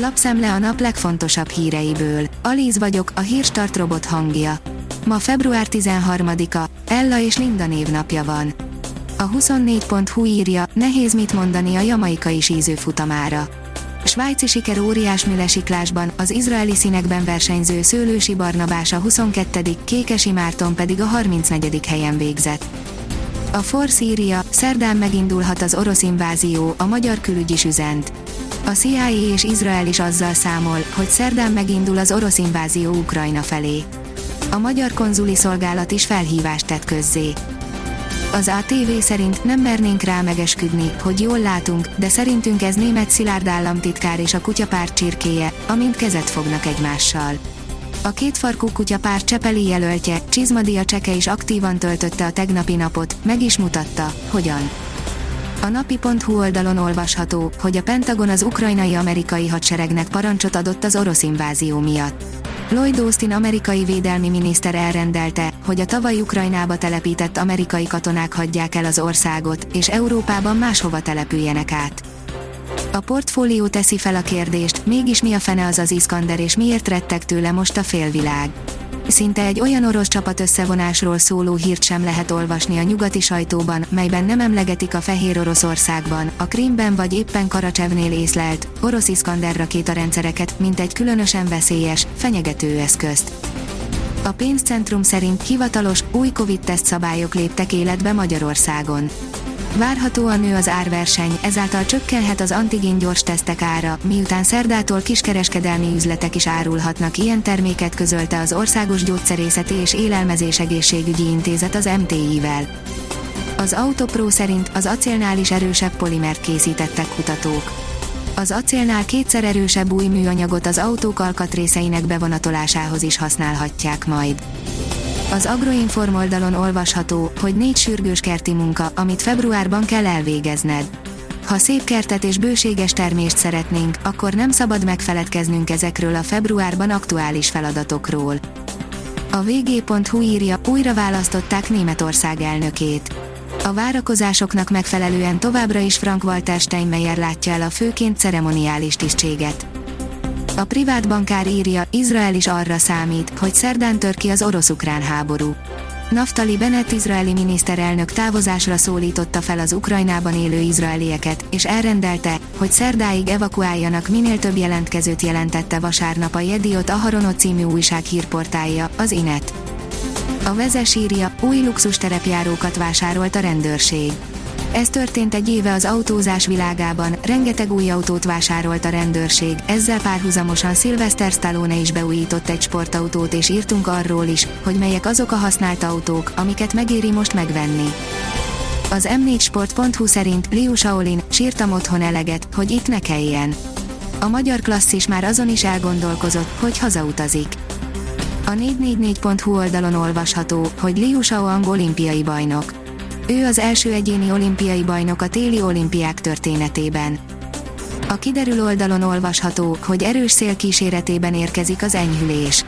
Lapszemle a nap legfontosabb híreiből. Alíz vagyok, a hírstart robot hangja. Ma február 13-a, Ella és Linda névnapja van. A 24.hu írja, nehéz mit mondani a jamaikai síző futamára. Svájci siker óriás mülesiklásban, az izraeli színekben versenyző Szőlősi Barnabás a 22., Kékesi Márton pedig a 34. helyen végzett. A Force írja, szerdán megindulhat az orosz invázió, a magyar külügy is üzent. A CIA és Izrael is azzal számol, hogy szerdán megindul az orosz invázió Ukrajna felé. A magyar konzuli szolgálat is felhívást tett közzé. Az ATV szerint nem mernénk rá megesküdni, hogy jól látunk, de szerintünk ez német Szilárd államtitkár és a kutyapárt csirkéje, amint kezet fognak egymással. A kétfarkú kutyapár Csepeli jelöltje, Csizmadia Cseke is aktívan töltötte a tegnapi napot, meg is mutatta, hogyan. A napi.hu oldalon olvasható, hogy a Pentagon az ukrajnai amerikai hadseregnek parancsot adott az orosz invázió miatt. Lloyd Austin amerikai védelmi miniszter elrendelte, hogy a tavaly Ukrajnába telepített amerikai katonák hagyják el az országot, és Európában máshova települjenek át. A portfólió teszi fel a kérdést, mégis mi a fene az az Iskander és miért retteg tőle most a félvilág. Szinte egy olyan orosz csapat összevonásról szóló hírt sem lehet olvasni a nyugati sajtóban, melyben nem emlegetik a Fehér Oroszországban, a Krímben vagy éppen Karacsevnél észlelt, orosz Iskander rakétarendszereket, mint egy különösen veszélyes, fenyegető eszközt. A pénzcentrum szerint hivatalos, új Covid-teszt szabályok léptek életbe Magyarországon. Várhatóan nő az árverseny, ezáltal csökkenhet az antigén gyors tesztek ára, miután szerdától kiskereskedelmi üzletek is árulhatnak ilyen terméket közölte az Országos Gyógyszerészeti és Élelmezés Egészségügyi Intézet az MTI-vel. Az Autopro szerint az acélnál is erősebb polimert készítettek kutatók. Az acélnál kétszer erősebb új műanyagot az autók alkatrészeinek bevonatolásához is használhatják majd. Az Agroinform oldalon olvasható, hogy négy sürgős kerti munka, amit februárban kell elvégezned. Ha szép kertet és bőséges termést szeretnénk, akkor nem szabad megfeledkeznünk ezekről a februárban aktuális feladatokról. A vg.hu írja, újra választották Németország elnökét. A várakozásoknak megfelelően továbbra is Frank-Walter Steinmeier látja el a főként ceremoniális tisztséget. A privát bankár írja, Izrael is arra számít, hogy szerdán tör ki az orosz-ukrán háború. Naftali Bennett izraeli miniszterelnök távozásra szólította fel az Ukrajnában élő izraelieket, és elrendelte, hogy szerdáig evakuáljanak minél több jelentkezőt jelentette vasárnap a Jediot Aharonot című újság hírportálja, az Inet. A vezes írja, új luxus terepjárókat vásárolt a rendőrség. Ez történt egy éve az autózás világában, rengeteg új autót vásárolt a rendőrség, ezzel párhuzamosan Sylvester Stallone is beújított egy sportautót és írtunk arról is, hogy melyek azok a használt autók, amiket megéri most megvenni. Az m4sport.hu szerint Liu Shaolin sírtam otthon eleget, hogy itt ne kelljen. A magyar klasszis már azon is elgondolkozott, hogy hazautazik. A 444.hu oldalon olvasható, hogy Liu Shao olimpiai bajnok. Ő az első egyéni olimpiai bajnok a téli olimpiák történetében. A kiderül oldalon olvasható, hogy erős szél kíséretében érkezik az enyhülés.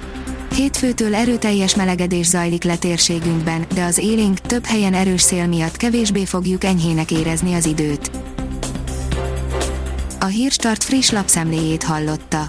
Hétfőtől erőteljes melegedés zajlik le térségünkben, de az élénk, több helyen erős szél miatt kevésbé fogjuk enyhének érezni az időt. A Hírstart friss lapszemléjét hallotta.